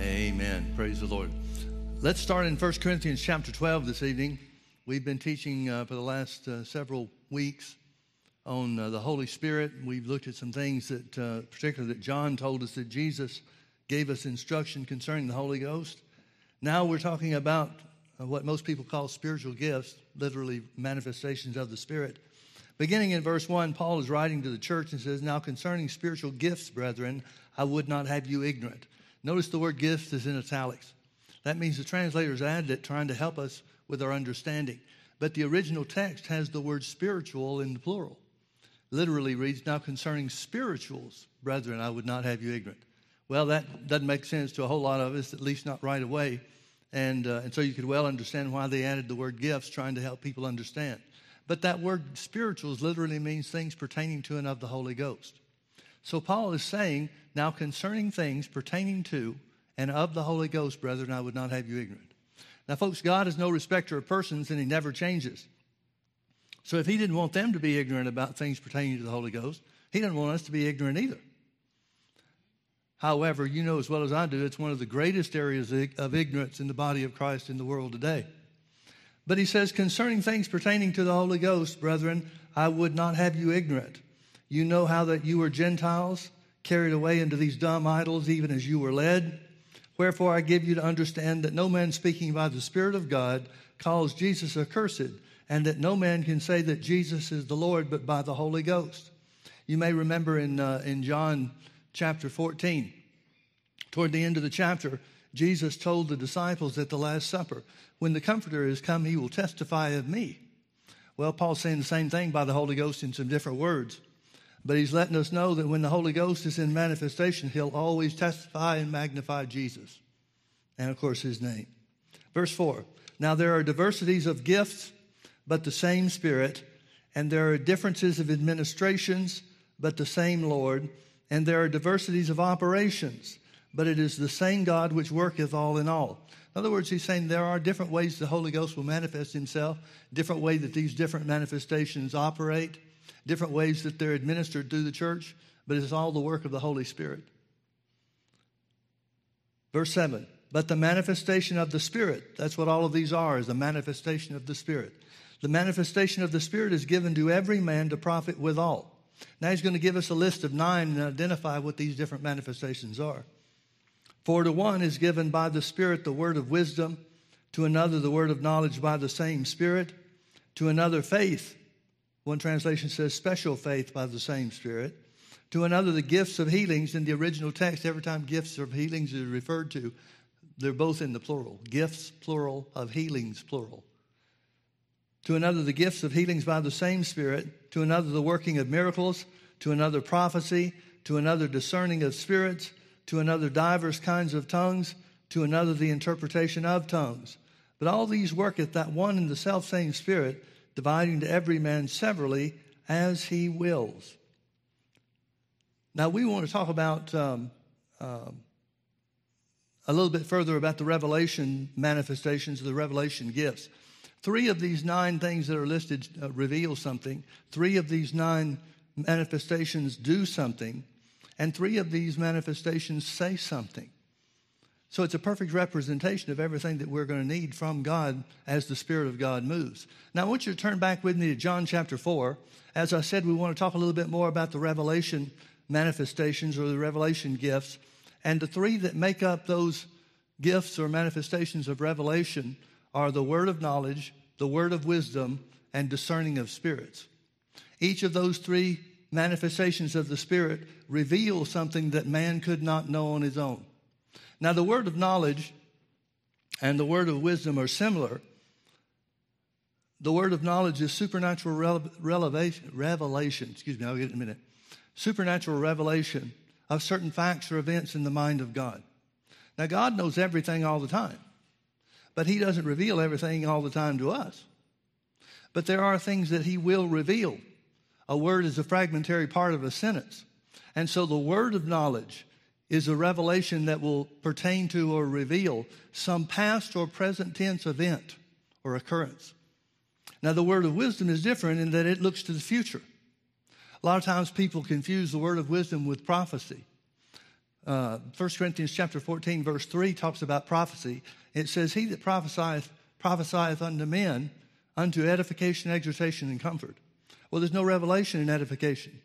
Amen. Praise the Lord. Let's start in 1 Corinthians chapter 12 this evening. We've been teaching uh, for the last uh, several weeks on uh, the Holy Spirit. We've looked at some things that, uh, particularly that John told us that Jesus gave us instruction concerning the Holy Ghost. Now we're talking about uh, what most people call spiritual gifts, literally manifestations of the Spirit. Beginning in verse 1, Paul is writing to the church and says, Now concerning spiritual gifts, brethren, I would not have you ignorant. Notice the word gifts is in italics. That means the translators added it trying to help us with our understanding. But the original text has the word spiritual in the plural. Literally reads, Now concerning spirituals, brethren, I would not have you ignorant. Well, that doesn't make sense to a whole lot of us, at least not right away. And, uh, and so you could well understand why they added the word gifts, trying to help people understand. But that word spirituals literally means things pertaining to and of the Holy Ghost. So Paul is saying, now concerning things pertaining to and of the Holy Ghost, brethren, I would not have you ignorant. Now, folks, God is no respecter of persons and he never changes. So if he didn't want them to be ignorant about things pertaining to the Holy Ghost, he doesn't want us to be ignorant either. However, you know as well as I do, it's one of the greatest areas of ignorance in the body of Christ in the world today. But he says, concerning things pertaining to the Holy Ghost, brethren, I would not have you ignorant. You know how that you were Gentiles, carried away into these dumb idols, even as you were led. Wherefore I give you to understand that no man speaking by the Spirit of God calls Jesus accursed, and that no man can say that Jesus is the Lord but by the Holy Ghost. You may remember in, uh, in John chapter 14, toward the end of the chapter, Jesus told the disciples at the Last Supper, When the Comforter is come, he will testify of me. Well, Paul's saying the same thing by the Holy Ghost in some different words. But he's letting us know that when the Holy Ghost is in manifestation, he'll always testify and magnify Jesus. And of course, his name. Verse 4 Now there are diversities of gifts, but the same Spirit. And there are differences of administrations, but the same Lord. And there are diversities of operations but it is the same God which worketh all in all. In other words, he's saying there are different ways the Holy Ghost will manifest himself, different way that these different manifestations operate, different ways that they're administered through the church, but it's all the work of the Holy Spirit. Verse 7 But the manifestation of the Spirit, that's what all of these are, is the manifestation of the Spirit. The manifestation of the Spirit is given to every man to profit withal. Now he's going to give us a list of nine and identify what these different manifestations are. For to one is given by the Spirit the word of wisdom, to another the word of knowledge by the same Spirit, to another faith. One translation says special faith by the same Spirit. To another the gifts of healings. In the original text, every time gifts of healings is referred to, they're both in the plural. Gifts, plural, of healings, plural. To another the gifts of healings by the same Spirit. To another the working of miracles. To another prophecy. To another discerning of spirits to another divers kinds of tongues, to another the interpretation of tongues. But all these worketh that one and the selfsame Spirit, dividing to every man severally as he wills. Now, we want to talk about um, um, a little bit further about the revelation manifestations, of the revelation gifts. Three of these nine things that are listed uh, reveal something, three of these nine manifestations do something. And three of these manifestations say something. So it's a perfect representation of everything that we're going to need from God as the Spirit of God moves. Now, I want you to turn back with me to John chapter 4. As I said, we want to talk a little bit more about the revelation manifestations or the revelation gifts. And the three that make up those gifts or manifestations of revelation are the word of knowledge, the word of wisdom, and discerning of spirits. Each of those three manifestations of the Spirit reveal something that man could not know on his own. Now, the word of knowledge and the word of wisdom are similar. The word of knowledge is supernatural revelation. Excuse me, I'll get it in a minute. Supernatural revelation of certain facts or events in the mind of God. Now, God knows everything all the time, but He doesn't reveal everything all the time to us. But there are things that He will reveal a word is a fragmentary part of a sentence. And so the word of knowledge is a revelation that will pertain to or reveal some past or present tense event or occurrence. Now, the word of wisdom is different in that it looks to the future. A lot of times people confuse the word of wisdom with prophecy. uh, 1 Corinthians chapter 14, verse 3 talks about prophecy. It says, He that prophesieth, prophesieth unto men, unto edification, exhortation, and comfort. Well, there's no revelation in edification.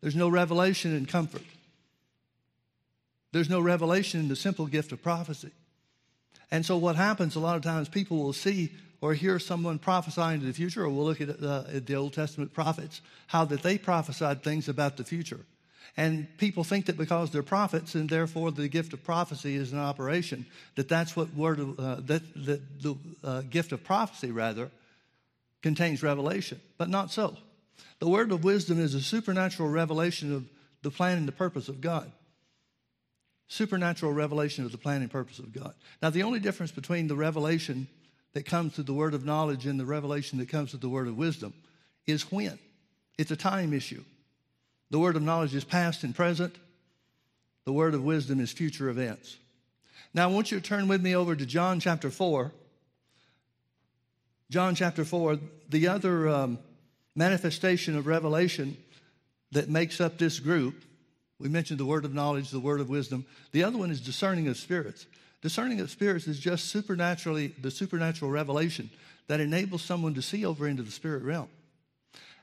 There's no revelation in comfort. There's no revelation in the simple gift of prophecy. And so, what happens a lot of times, people will see or hear someone prophesying to the future, or we'll look at, uh, at the Old Testament prophets, how that they prophesied things about the future. And people think that because they're prophets and therefore the gift of prophecy is an operation, that that's what word of, uh, that, that the uh, gift of prophecy rather contains revelation, but not so. The word of wisdom is a supernatural revelation of the plan and the purpose of God supernatural revelation of the plan and purpose of God. Now, the only difference between the revelation that comes through the word of knowledge and the revelation that comes through the word of wisdom is when. It's a time issue. The word of knowledge is past and present, the word of wisdom is future events. Now, I want you to turn with me over to John chapter 4. John chapter 4, the other um, manifestation of revelation that makes up this group we mentioned the word of knowledge, the word of wisdom. The other one is discerning of spirits. Discerning of spirits is just supernaturally the supernatural revelation that enables someone to see over into the spirit realm.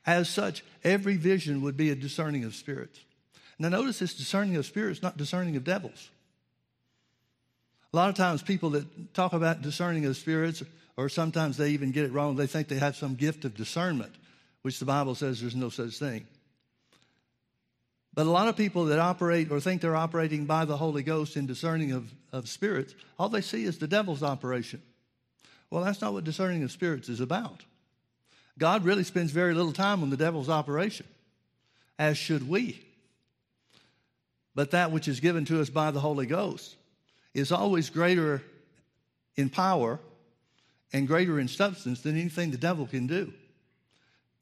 As such, every vision would be a discerning of spirits. Now, notice this discerning of spirits, not discerning of devils. A lot of times, people that talk about discerning of spirits, or sometimes they even get it wrong, they think they have some gift of discernment, which the Bible says there's no such thing. But a lot of people that operate or think they're operating by the Holy Ghost in discerning of, of spirits, all they see is the devil's operation. Well, that's not what discerning of spirits is about. God really spends very little time on the devil's operation, as should we. But that which is given to us by the Holy Ghost is always greater in power and greater in substance than anything the devil can do.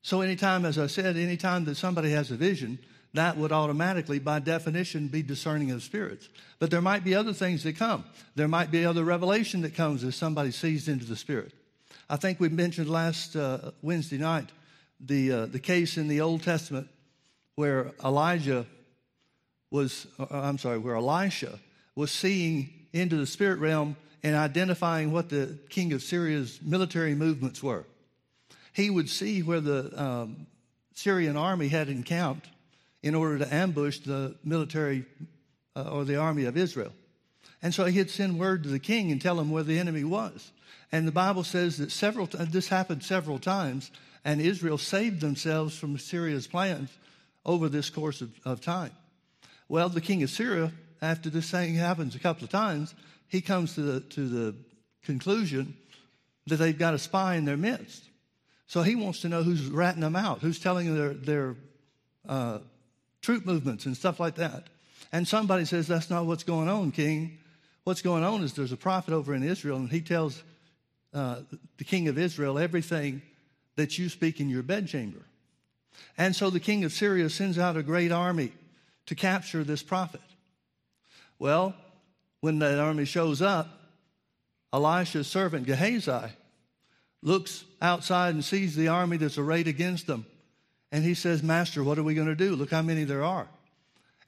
So, anytime, as I said, anytime that somebody has a vision, that would automatically, by definition, be discerning of spirits. But there might be other things that come. There might be other revelation that comes as somebody sees into the spirit. I think we mentioned last uh, Wednesday night the, uh, the case in the Old Testament where Elijah was, uh, I'm sorry, where Elisha was seeing into the spirit realm and identifying what the king of Syria's military movements were. He would see where the um, Syrian army had encamped in order to ambush the military uh, or the army of Israel. And so he'd send word to the king and tell him where the enemy was. And the Bible says that several this happened several times, and Israel saved themselves from Syria's plans over this course of, of time. Well, the king of Syria, after this thing happens a couple of times, he comes to the, to the conclusion that they've got a spy in their midst. So he wants to know who's ratting them out, who's telling their, their uh, troop movements and stuff like that. And somebody says, That's not what's going on, King. What's going on is there's a prophet over in Israel, and he tells uh, the king of Israel everything that you speak in your bedchamber. And so the king of Syria sends out a great army to capture this prophet. Well, when that army shows up, Elisha's servant Gehazi looks outside and sees the army that's arrayed against them and he says, Master, what are we going to do? Look how many there are.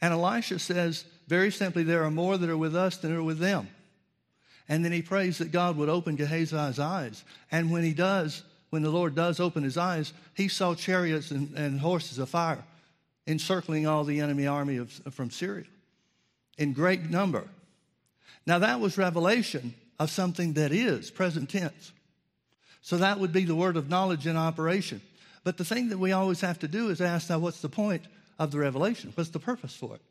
And Elisha says, very simply, there are more that are with us than are with them. And then he prays that God would open Gehazi's eyes. And when he does, when the Lord does open his eyes, he saw chariots and, and horses of fire encircling all the enemy army of, from Syria in great number. Now, that was revelation of something that is present tense. So that would be the word of knowledge in operation. But the thing that we always have to do is ask now, what's the point of the revelation? What's the purpose for it?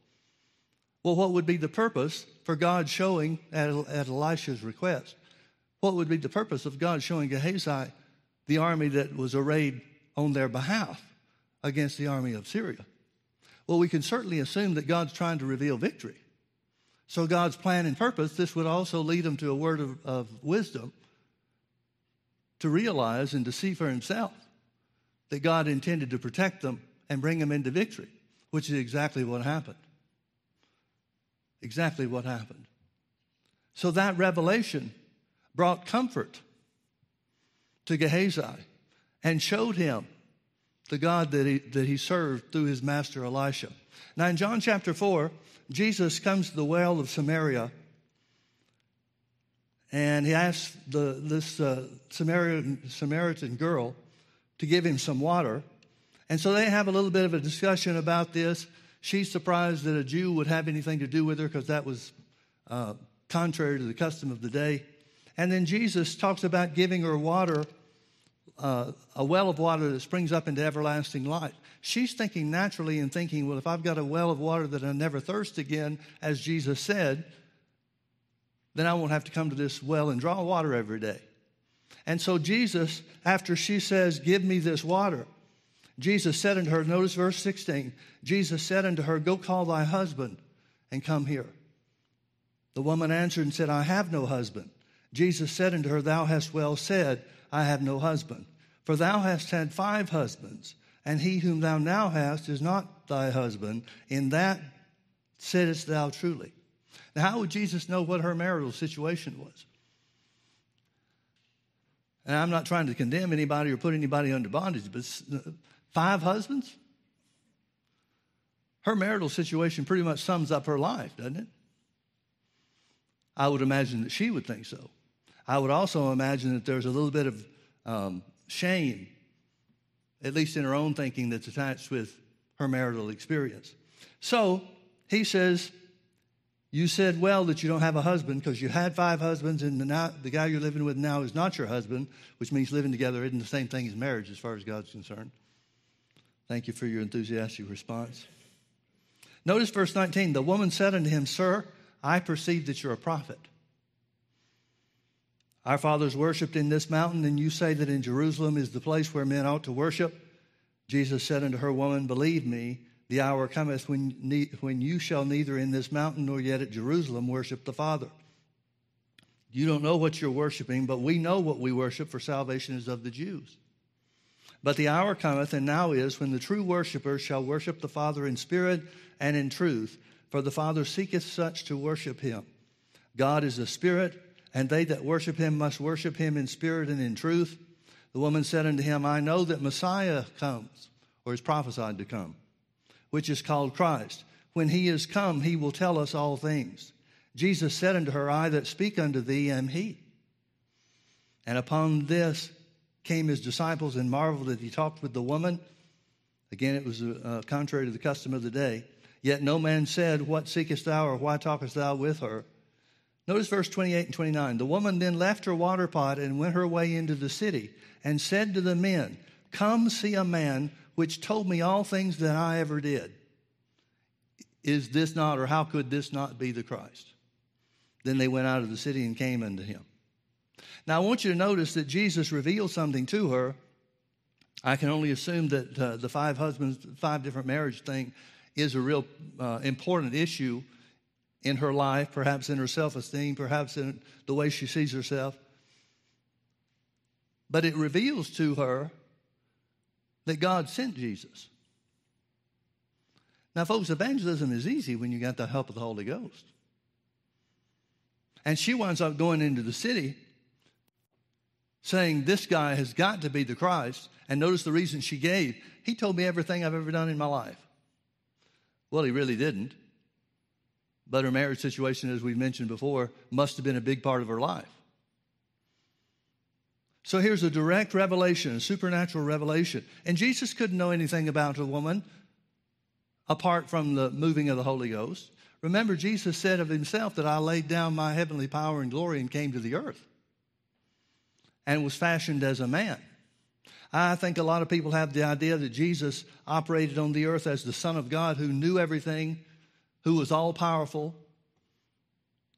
Well, what would be the purpose for God showing at, at Elisha's request? What would be the purpose of God showing Gehazi the army that was arrayed on their behalf against the army of Syria? Well, we can certainly assume that God's trying to reveal victory. So, God's plan and purpose, this would also lead him to a word of, of wisdom to realize and to see for himself that God intended to protect them and bring them into victory, which is exactly what happened. Exactly what happened. So that revelation brought comfort to Gehazi and showed him the God that he, that he served through his master Elisha. Now, in John chapter 4, Jesus comes to the well of Samaria and he asks the, this uh, Samaritan, Samaritan girl to give him some water. And so they have a little bit of a discussion about this. She's surprised that a Jew would have anything to do with her because that was uh, contrary to the custom of the day. And then Jesus talks about giving her water, uh, a well of water that springs up into everlasting life. She's thinking naturally and thinking, well, if I've got a well of water that I never thirst again, as Jesus said, then I won't have to come to this well and draw water every day. And so Jesus, after she says, Give me this water, Jesus said unto her, notice verse 16, Jesus said unto her, Go call thy husband and come here. The woman answered and said, I have no husband. Jesus said unto her, Thou hast well said, I have no husband. For thou hast had five husbands, and he whom thou now hast is not thy husband. In that saidst thou truly. Now, how would Jesus know what her marital situation was? And I'm not trying to condemn anybody or put anybody under bondage, but five husbands? Her marital situation pretty much sums up her life, doesn't it? I would imagine that she would think so. I would also imagine that there's a little bit of um, shame, at least in her own thinking, that's attached with her marital experience. So he says, you said well that you don't have a husband because you had five husbands, and the, now, the guy you're living with now is not your husband, which means living together isn't the same thing as marriage as far as God's concerned. Thank you for your enthusiastic response. Notice verse 19. The woman said unto him, Sir, I perceive that you're a prophet. Our fathers worshiped in this mountain, and you say that in Jerusalem is the place where men ought to worship. Jesus said unto her, Woman, believe me, the hour cometh when, ne- when you shall neither in this mountain nor yet at Jerusalem worship the Father. You don't know what you're worshiping, but we know what we worship, for salvation is of the Jews. But the hour cometh, and now is, when the true worshippers shall worship the Father in spirit and in truth, for the Father seeketh such to worship him. God is a spirit, and they that worship him must worship him in spirit and in truth. The woman said unto him, I know that Messiah comes, or is prophesied to come which is called Christ. When he is come, he will tell us all things. Jesus said unto her, I that speak unto thee am he. And upon this came his disciples and marveled that he talked with the woman. Again, it was uh, contrary to the custom of the day. Yet no man said, What seekest thou, or why talkest thou with her? Notice verse 28 and 29. The woman then left her water pot and went her way into the city and said to the men, Come see a man which told me all things that I ever did. Is this not, or how could this not be the Christ? Then they went out of the city and came unto him. Now, I want you to notice that Jesus revealed something to her. I can only assume that uh, the five husbands, five different marriage thing is a real uh, important issue in her life, perhaps in her self esteem, perhaps in the way she sees herself. But it reveals to her that God sent Jesus. Now, folks, evangelism is easy when you got the help of the Holy Ghost. And she winds up going into the city saying, This guy has got to be the Christ. And notice the reason she gave. He told me everything I've ever done in my life. Well, he really didn't. But her marriage situation, as we've mentioned before, must have been a big part of her life. So here's a direct revelation, a supernatural revelation. And Jesus couldn't know anything about a woman apart from the moving of the Holy Ghost. Remember, Jesus said of himself that I laid down my heavenly power and glory and came to the earth and was fashioned as a man. I think a lot of people have the idea that Jesus operated on the earth as the Son of God who knew everything, who was all powerful,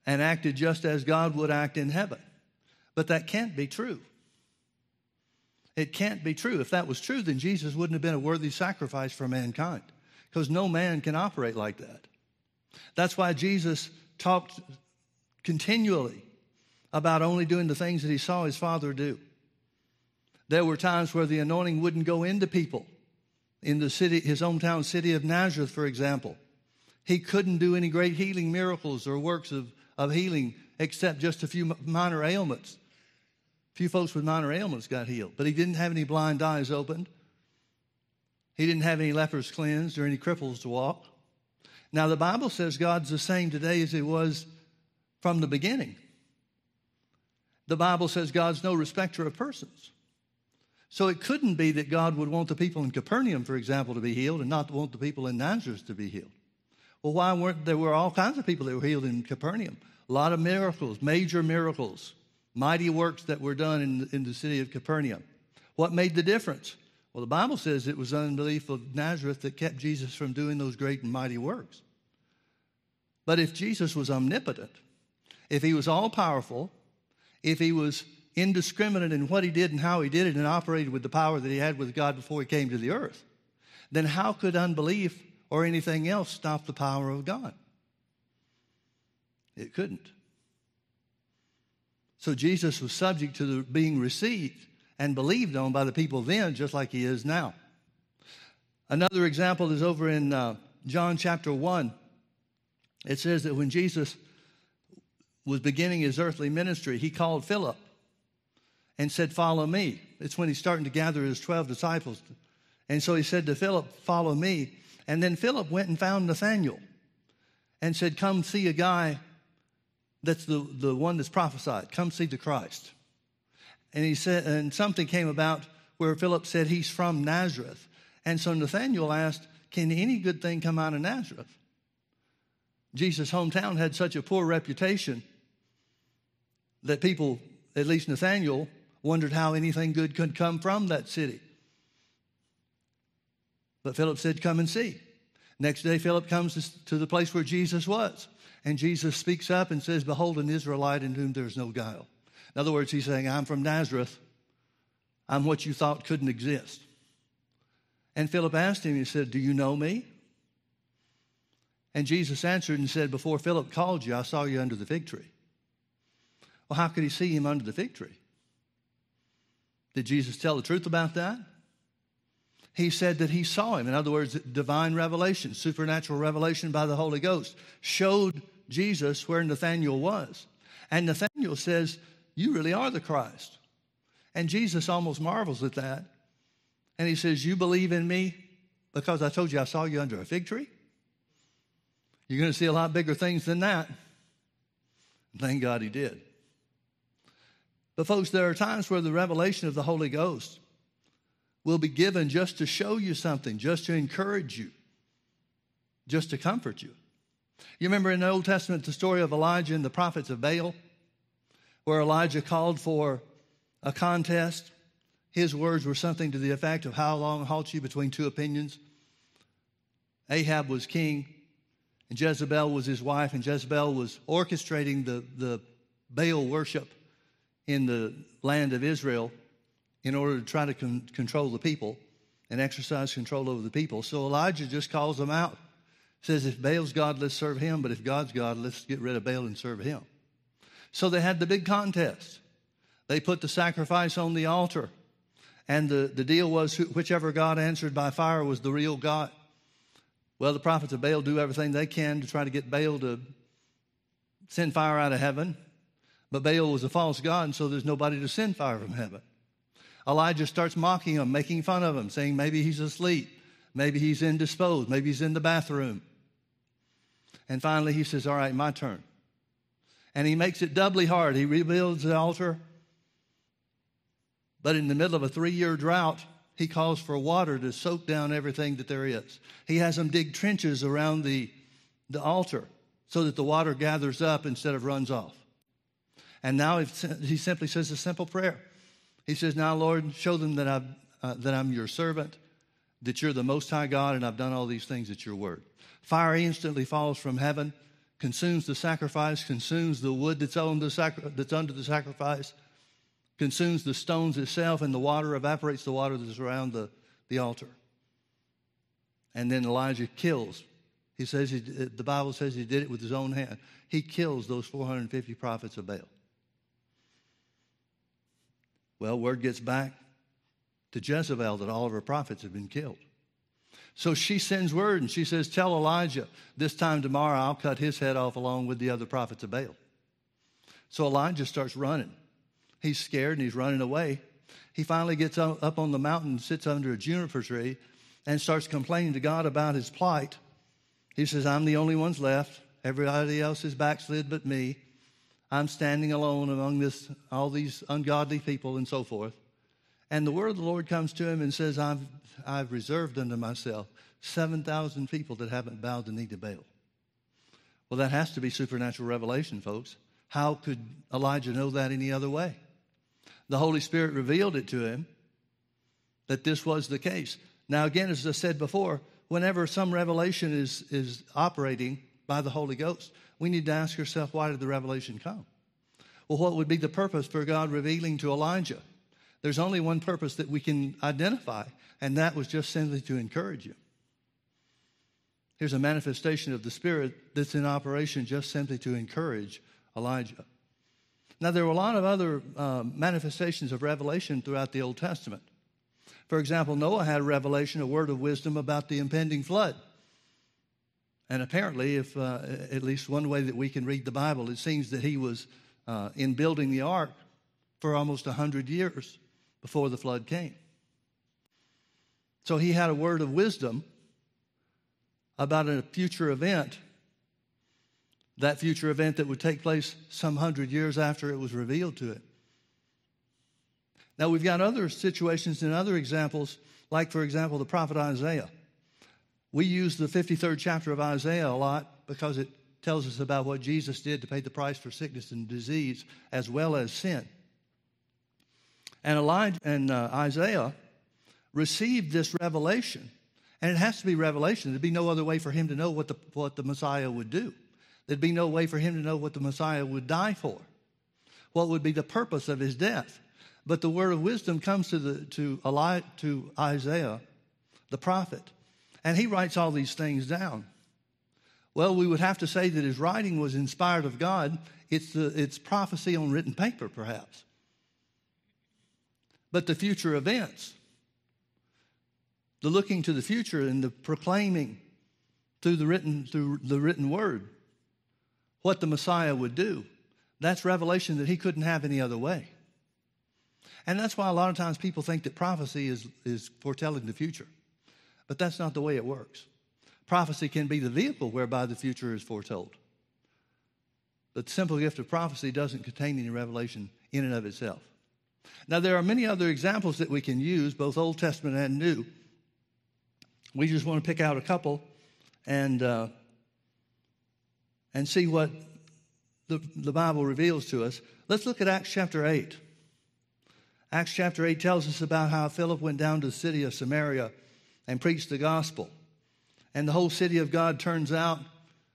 and acted just as God would act in heaven. But that can't be true. It can't be true. If that was true, then Jesus wouldn't have been a worthy sacrifice for mankind because no man can operate like that. That's why Jesus talked continually about only doing the things that he saw his Father do. There were times where the anointing wouldn't go into people. In the city, his hometown city of Nazareth, for example, he couldn't do any great healing miracles or works of, of healing except just a few minor ailments few folks with minor ailments got healed, but he didn't have any blind eyes opened. He didn't have any lepers cleansed or any cripples to walk. Now, the Bible says God's the same today as He was from the beginning. The Bible says God's no respecter of persons. So it couldn't be that God would want the people in Capernaum, for example, to be healed and not want the people in Nazareth to be healed. Well, why weren't there were all kinds of people that were healed in Capernaum? A lot of miracles, major miracles, mighty works that were done in, in the city of Capernaum. What made the difference? Well, the Bible says it was unbelief of Nazareth that kept Jesus from doing those great and mighty works. But if Jesus was omnipotent, if he was all powerful, if he was indiscriminate in what he did and how he did it and operated with the power that he had with God before he came to the earth, then how could unbelief or anything else stop the power of God? It couldn't. So Jesus was subject to the, being received and believed on by the people then, just like he is now. Another example is over in uh, John chapter 1. It says that when Jesus was beginning his earthly ministry, he called Philip and said, Follow me. It's when he's starting to gather his 12 disciples. And so he said to Philip, Follow me. And then Philip went and found Nathanael and said, Come see a guy that's the, the one that's prophesied. Come see the Christ. And he said, and something came about where Philip said he's from Nazareth. And so Nathanael asked, Can any good thing come out of Nazareth? Jesus' hometown had such a poor reputation that people, at least Nathanael, wondered how anything good could come from that city. But Philip said, Come and see. Next day, Philip comes to the place where Jesus was. And Jesus speaks up and says, Behold, an Israelite in whom there is no guile. In other words, he's saying, I'm from Nazareth. I'm what you thought couldn't exist. And Philip asked him, he said, Do you know me? And Jesus answered and said, Before Philip called you, I saw you under the fig tree. Well, how could he see him under the fig tree? Did Jesus tell the truth about that? He said that he saw him. In other words, divine revelation, supernatural revelation by the Holy Ghost showed Jesus where Nathanael was. And Nathanael says, You really are the Christ. And Jesus almost marvels at that. And he says, You believe in me because I told you I saw you under a fig tree? You're going to see a lot bigger things than that. Thank God he did. But, folks, there are times where the revelation of the Holy Ghost will be given just to show you something, just to encourage you, just to comfort you. You remember in the Old Testament the story of Elijah and the prophets of Baal, where Elijah called for a contest. His words were something to the effect of, How long halt you between two opinions? Ahab was king, and Jezebel was his wife, and Jezebel was orchestrating the, the Baal worship in the land of Israel in order to try to con- control the people and exercise control over the people. So Elijah just calls them out. Says, if Baal's God, let's serve him, but if God's God, let's get rid of Baal and serve him. So they had the big contest. They put the sacrifice on the altar. And the, the deal was whichever God answered by fire was the real God. Well, the prophets of Baal do everything they can to try to get Baal to send fire out of heaven. But Baal was a false God, and so there's nobody to send fire from heaven. Elijah starts mocking him, making fun of him, saying maybe he's asleep, maybe he's indisposed, maybe he's in the bathroom. And finally, he says, All right, my turn. And he makes it doubly hard. He rebuilds the altar. But in the middle of a three year drought, he calls for water to soak down everything that there is. He has them dig trenches around the, the altar so that the water gathers up instead of runs off. And now he simply says a simple prayer. He says, Now, Lord, show them that, i uh, that I'm your servant, that you're the Most High God, and I've done all these things at your word. Fire instantly falls from heaven, consumes the sacrifice, consumes the wood that's, on the sacri- that's under the sacrifice, consumes the stones itself, and the water evaporates the water that's around the, the altar. And then Elijah kills. He says he, the Bible says he did it with his own hand. He kills those 450 prophets of Baal. Well, word gets back to Jezebel that all of her prophets have been killed. So she sends word and she says, Tell Elijah, this time tomorrow I'll cut his head off along with the other prophets of Baal. So Elijah starts running. He's scared and he's running away. He finally gets up on the mountain, sits under a juniper tree, and starts complaining to God about his plight. He says, I'm the only one's left. Everybody else is backslid but me. I'm standing alone among this, all these ungodly people and so forth. And the word of the Lord comes to him and says, I've, I've reserved unto myself 7,000 people that haven't bowed the knee to Baal. Well, that has to be supernatural revelation, folks. How could Elijah know that any other way? The Holy Spirit revealed it to him that this was the case. Now, again, as I said before, whenever some revelation is, is operating by the Holy Ghost, we need to ask ourselves, why did the revelation come? Well, what would be the purpose for God revealing to Elijah? There's only one purpose that we can identify, and that was just simply to encourage you. Here's a manifestation of the Spirit that's in operation just simply to encourage Elijah. Now, there were a lot of other uh, manifestations of revelation throughout the Old Testament. For example, Noah had a revelation, a word of wisdom about the impending flood. And apparently, if uh, at least one way that we can read the Bible, it seems that he was uh, in building the ark for almost 100 years before the flood came. So he had a word of wisdom about a future event, that future event that would take place some hundred years after it was revealed to it. Now, we've got other situations and other examples, like, for example, the prophet Isaiah. We use the 53rd chapter of Isaiah a lot because it tells us about what Jesus did to pay the price for sickness and disease as well as sin. And Elijah and uh, Isaiah received this revelation. And it has to be revelation. There'd be no other way for him to know what the, what the Messiah would do. There'd be no way for him to know what the Messiah would die for. What would be the purpose of his death? But the word of wisdom comes to, the, to, Eli, to Isaiah, the prophet, and he writes all these things down. Well, we would have to say that his writing was inspired of God. It's, the, it's prophecy on written paper, perhaps but the future events. The looking to the future and the proclaiming through the written, through the written word what the Messiah would do. That's revelation that he couldn't have any other way. And that's why a lot of times people think that prophecy is, is foretelling the future. But that's not the way it works. Prophecy can be the vehicle whereby the future is foretold. But the simple gift of prophecy doesn't contain any revelation in and of itself. Now, there are many other examples that we can use, both Old Testament and New. We just want to pick out a couple and, uh, and see what the, the Bible reveals to us. Let's look at Acts chapter 8. Acts chapter 8 tells us about how Philip went down to the city of Samaria and preached the gospel. And the whole city of God turns out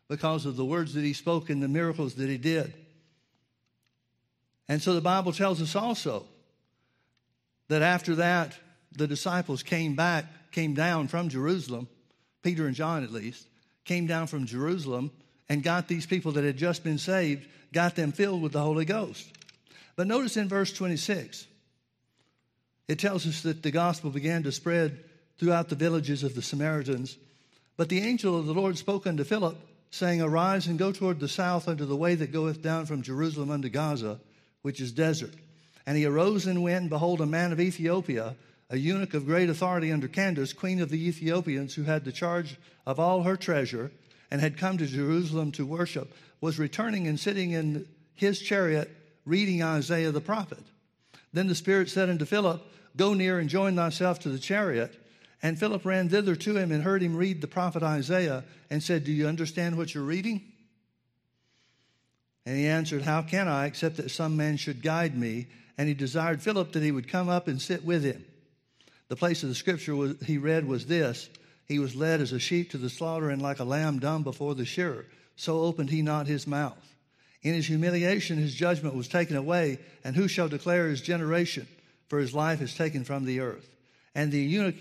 because of the words that he spoke and the miracles that he did. And so the Bible tells us also that after that, the disciples came back, came down from Jerusalem, Peter and John at least, came down from Jerusalem and got these people that had just been saved, got them filled with the Holy Ghost. But notice in verse 26, it tells us that the gospel began to spread throughout the villages of the Samaritans. But the angel of the Lord spoke unto Philip, saying, Arise and go toward the south unto the way that goeth down from Jerusalem unto Gaza, which is desert. And he arose and went, and behold, a man of Ethiopia, a eunuch of great authority under Candace, queen of the Ethiopians, who had the charge of all her treasure, and had come to Jerusalem to worship, was returning and sitting in his chariot, reading Isaiah the prophet. Then the Spirit said unto Philip, Go near and join thyself to the chariot. And Philip ran thither to him and heard him read the prophet Isaiah, and said, Do you understand what you're reading? And he answered, How can I, except that some man should guide me? and he desired Philip that he would come up and sit with him. The place of the scripture was, he read was this He was led as a sheep to the slaughter, and like a lamb dumb before the shearer, so opened he not his mouth. In his humiliation, his judgment was taken away, and who shall declare his generation? For his life is taken from the earth. And the eunuch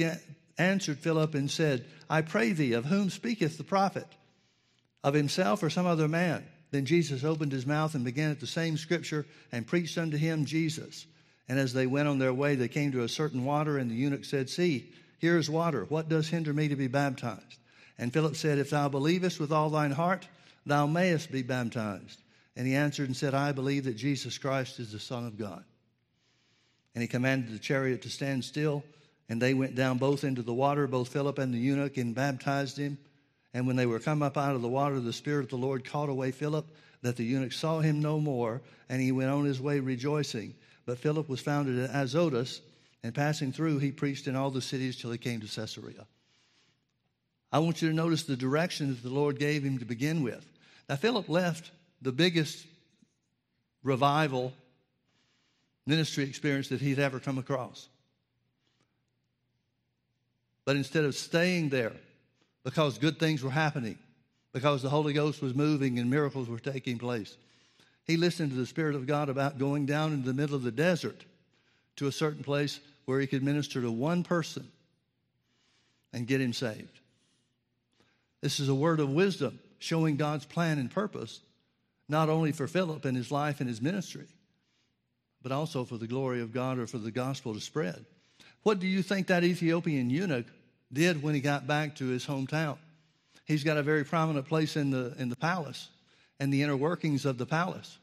answered Philip and said, I pray thee, of whom speaketh the prophet? Of himself or some other man? Then Jesus opened his mouth and began at the same scripture and preached unto him Jesus. And as they went on their way, they came to a certain water, and the eunuch said, See, here is water. What does hinder me to be baptized? And Philip said, If thou believest with all thine heart, thou mayest be baptized. And he answered and said, I believe that Jesus Christ is the Son of God. And he commanded the chariot to stand still, And they went down both into the water, both Philip and the eunuch, and baptized him. And when they were come up out of the water, the Spirit of the Lord caught away Philip, that the eunuch saw him no more, and he went on his way rejoicing. But Philip was found at Azotus, and passing through, he preached in all the cities till he came to Caesarea. I want you to notice the direction that the Lord gave him to begin with. Now, Philip left the biggest revival ministry experience that he'd ever come across. But instead of staying there because good things were happening, because the Holy Ghost was moving and miracles were taking place, he listened to the Spirit of God about going down into the middle of the desert to a certain place where he could minister to one person and get him saved. This is a word of wisdom showing God's plan and purpose, not only for Philip and his life and his ministry, but also for the glory of God or for the gospel to spread. What do you think that Ethiopian eunuch did when he got back to his hometown? He's got a very prominent place in the, in the palace and the inner workings of the palace.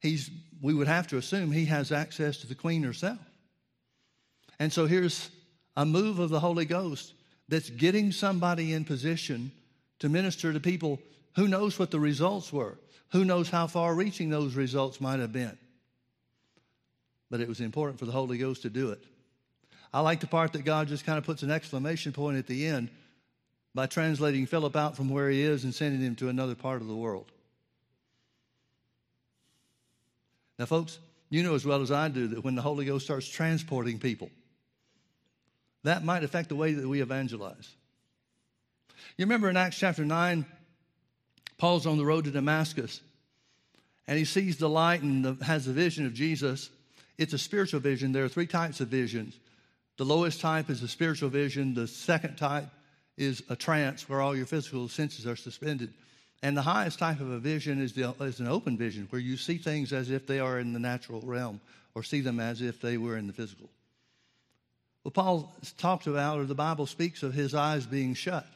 He's, we would have to assume he has access to the queen herself. And so here's a move of the Holy Ghost that's getting somebody in position to minister to people who knows what the results were, who knows how far reaching those results might have been. But it was important for the Holy Ghost to do it. I like the part that God just kind of puts an exclamation point at the end by translating Philip out from where he is and sending him to another part of the world. Now, folks, you know as well as I do that when the Holy Ghost starts transporting people, that might affect the way that we evangelize. You remember in Acts chapter 9, Paul's on the road to Damascus and he sees the light and the, has a vision of Jesus. It's a spiritual vision. There are three types of visions the lowest type is a spiritual vision. The second type is a trance where all your physical senses are suspended. And the highest type of a vision is, the, is an open vision where you see things as if they are in the natural realm or see them as if they were in the physical. Well, Paul talks about, or the Bible speaks of his eyes being shut.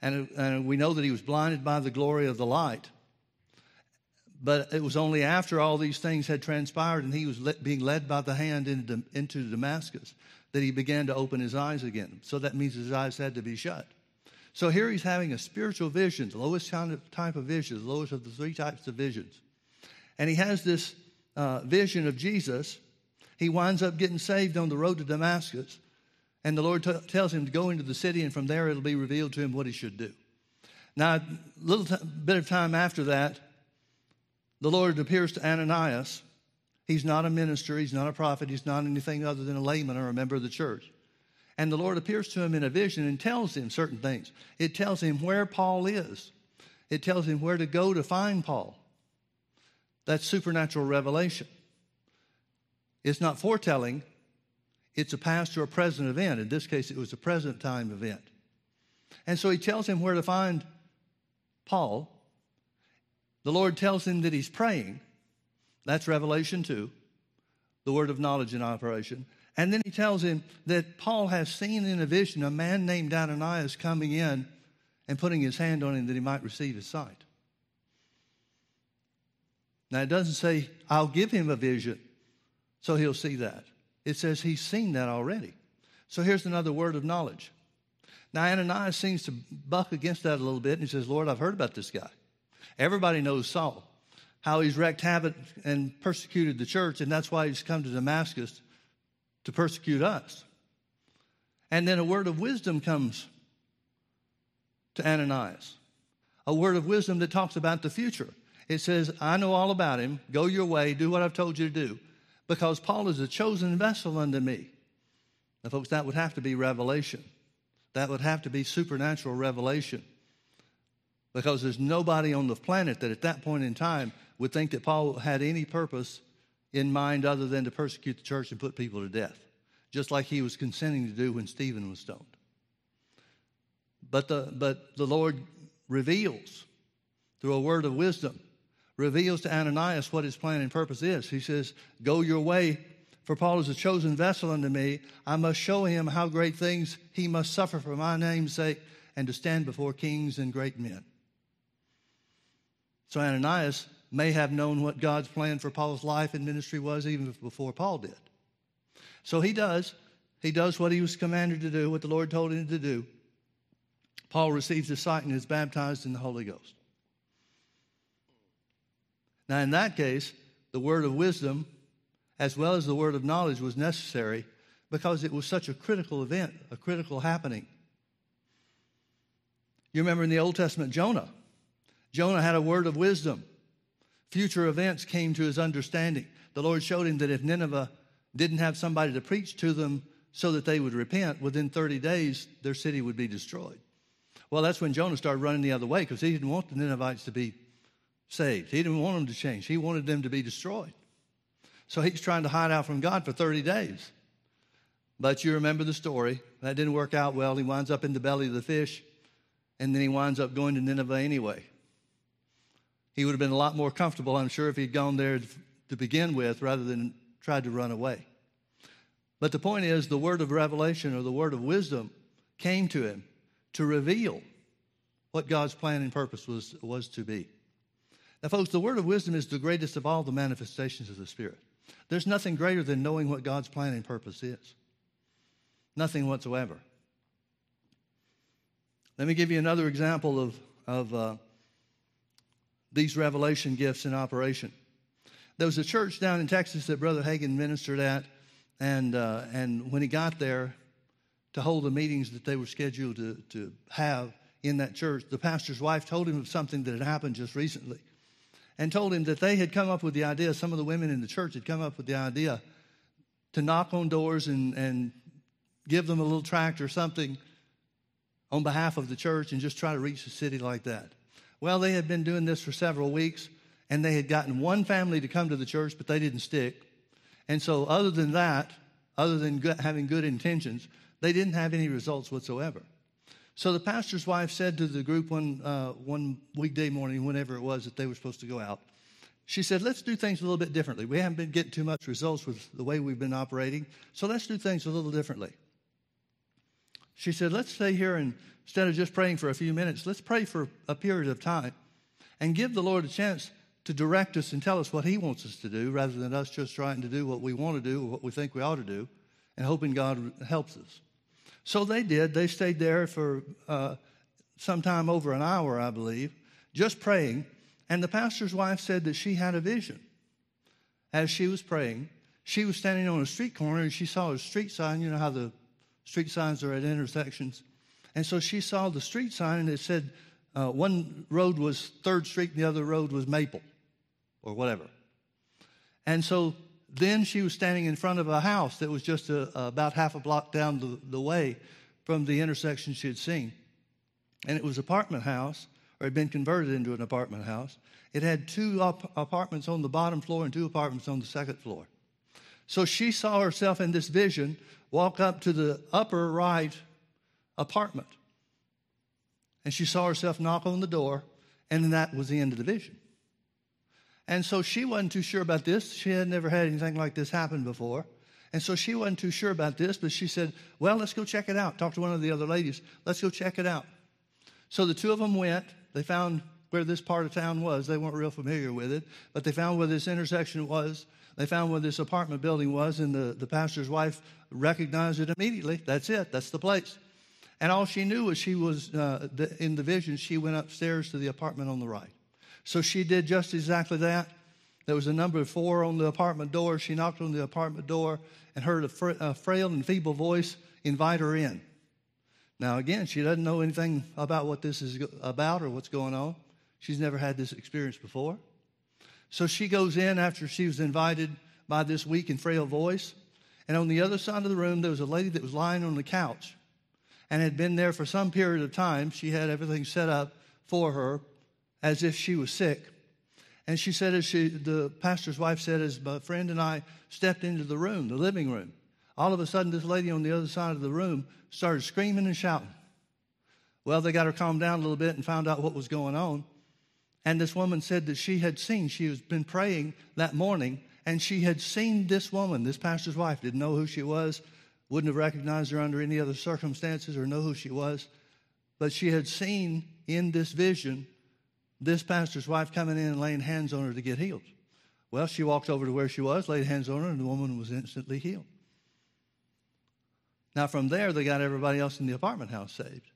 And, and we know that he was blinded by the glory of the light. But it was only after all these things had transpired and he was being led by the hand into, into Damascus that he began to open his eyes again. So that means his eyes had to be shut. So here he's having a spiritual vision, the lowest type of vision, the lowest of the three types of visions. And he has this uh, vision of Jesus. He winds up getting saved on the road to Damascus. And the Lord t- tells him to go into the city, and from there it'll be revealed to him what he should do. Now, a little t- bit of time after that, the Lord appears to Ananias. He's not a minister, he's not a prophet, he's not anything other than a layman or a member of the church. And the Lord appears to him in a vision and tells him certain things. It tells him where Paul is, it tells him where to go to find Paul. That's supernatural revelation. It's not foretelling, it's a past or a present event. In this case, it was a present time event. And so he tells him where to find Paul. The Lord tells him that he's praying. That's Revelation too, the word of knowledge in operation. And then he tells him that Paul has seen in a vision a man named Ananias coming in and putting his hand on him that he might receive his sight. Now, it doesn't say, I'll give him a vision so he'll see that. It says he's seen that already. So here's another word of knowledge. Now, Ananias seems to buck against that a little bit and he says, Lord, I've heard about this guy. Everybody knows Saul, how he's wreaked havoc and persecuted the church, and that's why he's come to Damascus to persecute us. And then a word of wisdom comes to Ananias, a word of wisdom that talks about the future. It says, I know all about him. Go your way, do what I've told you to do, because Paul is a chosen vessel unto me. Now, folks, that would have to be revelation. That would have to be supernatural revelation because there's nobody on the planet that at that point in time would think that Paul had any purpose in mind other than to persecute the church and put people to death, just like he was consenting to do when Stephen was stoned. But the, but the Lord reveals through a word of wisdom, reveals to Ananias what his plan and purpose is. He says, Go your way, for Paul is a chosen vessel unto me. I must show him how great things he must suffer for my name's sake and to stand before kings and great men. So Ananias may have known what God's plan for Paul's life and ministry was even before Paul did. So he does. he does what he was commanded to do, what the Lord told him to do. Paul receives his sight and is baptized in the Holy Ghost. Now, in that case, the word of wisdom as well as the word of knowledge was necessary because it was such a critical event, a critical happening. You remember in the Old Testament, Jonah. Jonah had a word of wisdom. Future events came to his understanding. The Lord showed him that if Nineveh didn't have somebody to preach to them so that they would repent, within 30 days, their city would be destroyed. Well, that's when Jonah started running the other way because he didn't want the Ninevites to be saved. He didn't want them to change, he wanted them to be destroyed. So he's trying to hide out from God for 30 days. But you remember the story. That didn't work out well. He winds up in the belly of the fish, and then he winds up going to Nineveh anyway. He would have been a lot more comfortable, I'm sure, if he'd gone there to begin with rather than tried to run away. But the point is, the word of revelation or the word of wisdom came to him to reveal what God's plan and purpose was, was to be. Now, folks, the word of wisdom is the greatest of all the manifestations of the Spirit. There's nothing greater than knowing what God's plan and purpose is. Nothing whatsoever. Let me give you another example of, of uh, these revelation gifts in operation. There was a church down in Texas that Brother Hagin ministered at, and, uh, and when he got there to hold the meetings that they were scheduled to, to have in that church, the pastor's wife told him of something that had happened just recently and told him that they had come up with the idea, some of the women in the church had come up with the idea to knock on doors and, and give them a little tract or something on behalf of the church and just try to reach the city like that. Well, they had been doing this for several weeks and they had gotten one family to come to the church, but they didn't stick. And so, other than that, other than having good intentions, they didn't have any results whatsoever. So the pastor's wife said to the group one, uh, one weekday morning, whenever it was that they were supposed to go out, she said, Let's do things a little bit differently. We haven't been getting too much results with the way we've been operating, so let's do things a little differently. She said, Let's stay here and instead of just praying for a few minutes, let's pray for a period of time and give the Lord a chance to direct us and tell us what He wants us to do rather than us just trying to do what we want to do or what we think we ought to do and hoping God helps us. So they did. They stayed there for uh, sometime over an hour, I believe, just praying. And the pastor's wife said that she had a vision. As she was praying, she was standing on a street corner and she saw a street sign. You know how the street signs are at intersections. And so she saw the street sign and it said uh, one road was Third Street and the other road was Maple or whatever. And so then she was standing in front of a house that was just a, about half a block down the, the way from the intersection she had seen. And it was an apartment house, or had been converted into an apartment house. It had two op- apartments on the bottom floor and two apartments on the second floor. So she saw herself in this vision walk up to the upper right apartment. And she saw herself knock on the door, and that was the end of the vision. And so she wasn't too sure about this. She had never had anything like this happen before. And so she wasn't too sure about this, but she said, Well, let's go check it out. Talk to one of the other ladies. Let's go check it out. So the two of them went. They found where this part of town was. They weren't real familiar with it, but they found where this intersection was. They found where this apartment building was, and the, the pastor's wife recognized it immediately. That's it, that's the place. And all she knew was she was, uh, the, in the vision, she went upstairs to the apartment on the right. So she did just exactly that. There was a number four on the apartment door. She knocked on the apartment door and heard a, a frail and feeble voice invite her in. Now, again, she doesn't know anything about what this is about or what's going on. She's never had this experience before. So she goes in after she was invited by this weak and frail voice. And on the other side of the room, there was a lady that was lying on the couch and had been there for some period of time. She had everything set up for her as if she was sick. And she said, as she, the pastor's wife said, as my friend and I stepped into the room, the living room, all of a sudden this lady on the other side of the room started screaming and shouting. Well, they got her calmed down a little bit and found out what was going on. And this woman said that she had seen, she had been praying that morning, and she had seen this woman, this pastor's wife, didn't know who she was, wouldn't have recognized her under any other circumstances or know who she was. But she had seen in this vision this pastor's wife coming in and laying hands on her to get healed. Well, she walked over to where she was, laid hands on her, and the woman was instantly healed. Now, from there, they got everybody else in the apartment house saved.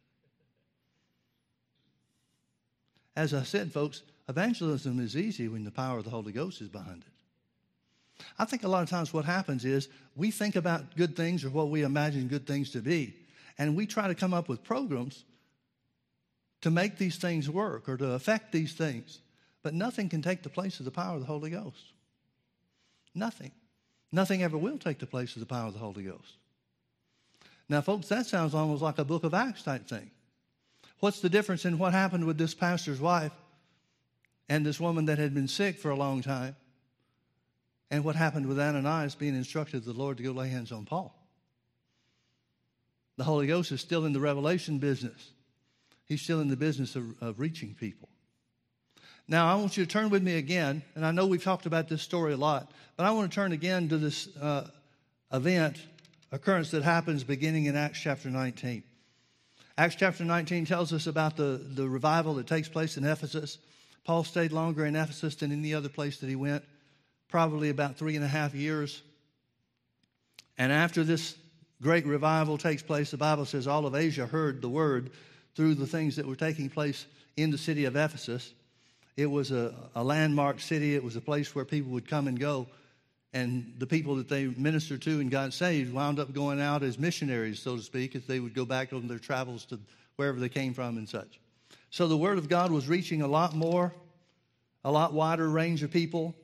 As I said, folks, evangelism is easy when the power of the Holy Ghost is behind it. I think a lot of times what happens is we think about good things or what we imagine good things to be, and we try to come up with programs to make these things work or to affect these things. But nothing can take the place of the power of the Holy Ghost. Nothing. Nothing ever will take the place of the power of the Holy Ghost. Now, folks, that sounds almost like a book of Acts type thing. What's the difference in what happened with this pastor's wife and this woman that had been sick for a long time and what happened with Ananias being instructed the Lord to go lay hands on Paul? The Holy Ghost is still in the revelation business. He's still in the business of, of reaching people. Now, I want you to turn with me again, and I know we've talked about this story a lot, but I want to turn again to this uh, event, occurrence that happens beginning in Acts chapter 19. Acts chapter 19 tells us about the, the revival that takes place in Ephesus. Paul stayed longer in Ephesus than any other place that he went, probably about three and a half years. And after this great revival takes place, the Bible says all of Asia heard the word through the things that were taking place in the city of Ephesus. It was a, a landmark city, it was a place where people would come and go. And the people that they ministered to and got saved wound up going out as missionaries, so to speak, as they would go back on their travels to wherever they came from and such. So the Word of God was reaching a lot more, a lot wider range of people,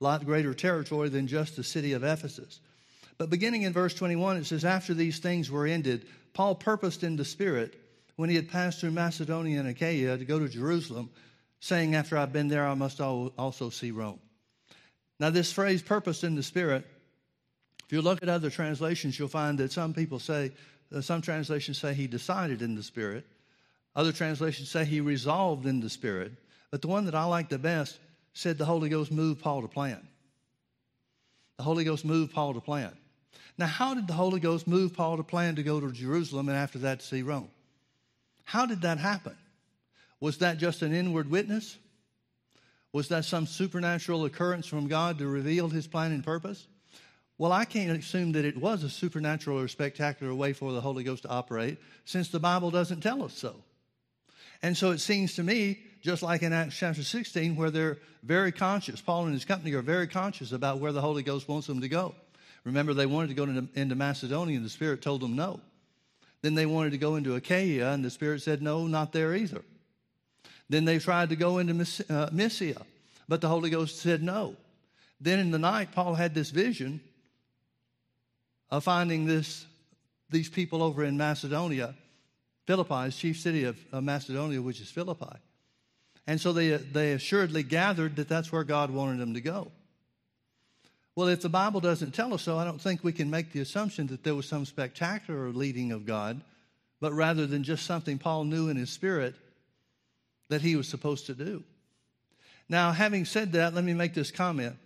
a lot greater territory than just the city of Ephesus. But beginning in verse 21, it says, After these things were ended, Paul purposed in the Spirit, when he had passed through Macedonia and Achaia, to go to Jerusalem saying, After I've been there, I must also see Rome. Now, this phrase, purpose in the Spirit, if you look at other translations, you'll find that some people say, uh, some translations say he decided in the Spirit. Other translations say he resolved in the Spirit. But the one that I like the best said the Holy Ghost moved Paul to plan. The Holy Ghost moved Paul to plan. Now, how did the Holy Ghost move Paul to plan to go to Jerusalem and after that to see Rome? How did that happen? Was that just an inward witness? Was that some supernatural occurrence from God to reveal his plan and purpose? Well, I can't assume that it was a supernatural or spectacular way for the Holy Ghost to operate since the Bible doesn't tell us so. And so it seems to me, just like in Acts chapter 16, where they're very conscious, Paul and his company are very conscious about where the Holy Ghost wants them to go. Remember, they wanted to go into Macedonia, and the Spirit told them no. Then they wanted to go into Achaia, and the Spirit said, no, not there either. Then they tried to go into uh, Mysia, but the Holy Ghost said no. Then in the night, Paul had this vision of finding this, these people over in Macedonia, Philippi, chief city of, of Macedonia, which is Philippi. And so they, they assuredly gathered that that's where God wanted them to go. Well, if the Bible doesn't tell us so, I don't think we can make the assumption that there was some spectacular leading of God, but rather than just something Paul knew in his spirit that he was supposed to do. Now, having said that, let me make this comment.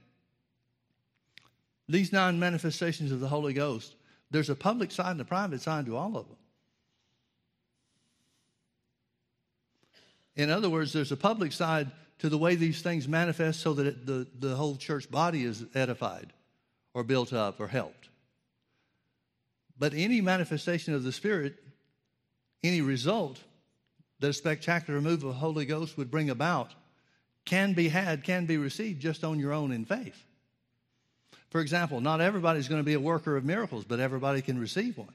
These nine manifestations of the Holy Ghost, there's a public side and a private side to all of them. In other words, there's a public side to the way these things manifest so that it, the, the whole church body is edified or built up or helped. But any manifestation of the Spirit, any result, that a spectacular move of the Holy Ghost would bring about can be had, can be received just on your own in faith. For example, not everybody's going to be a worker of miracles, but everybody can receive one.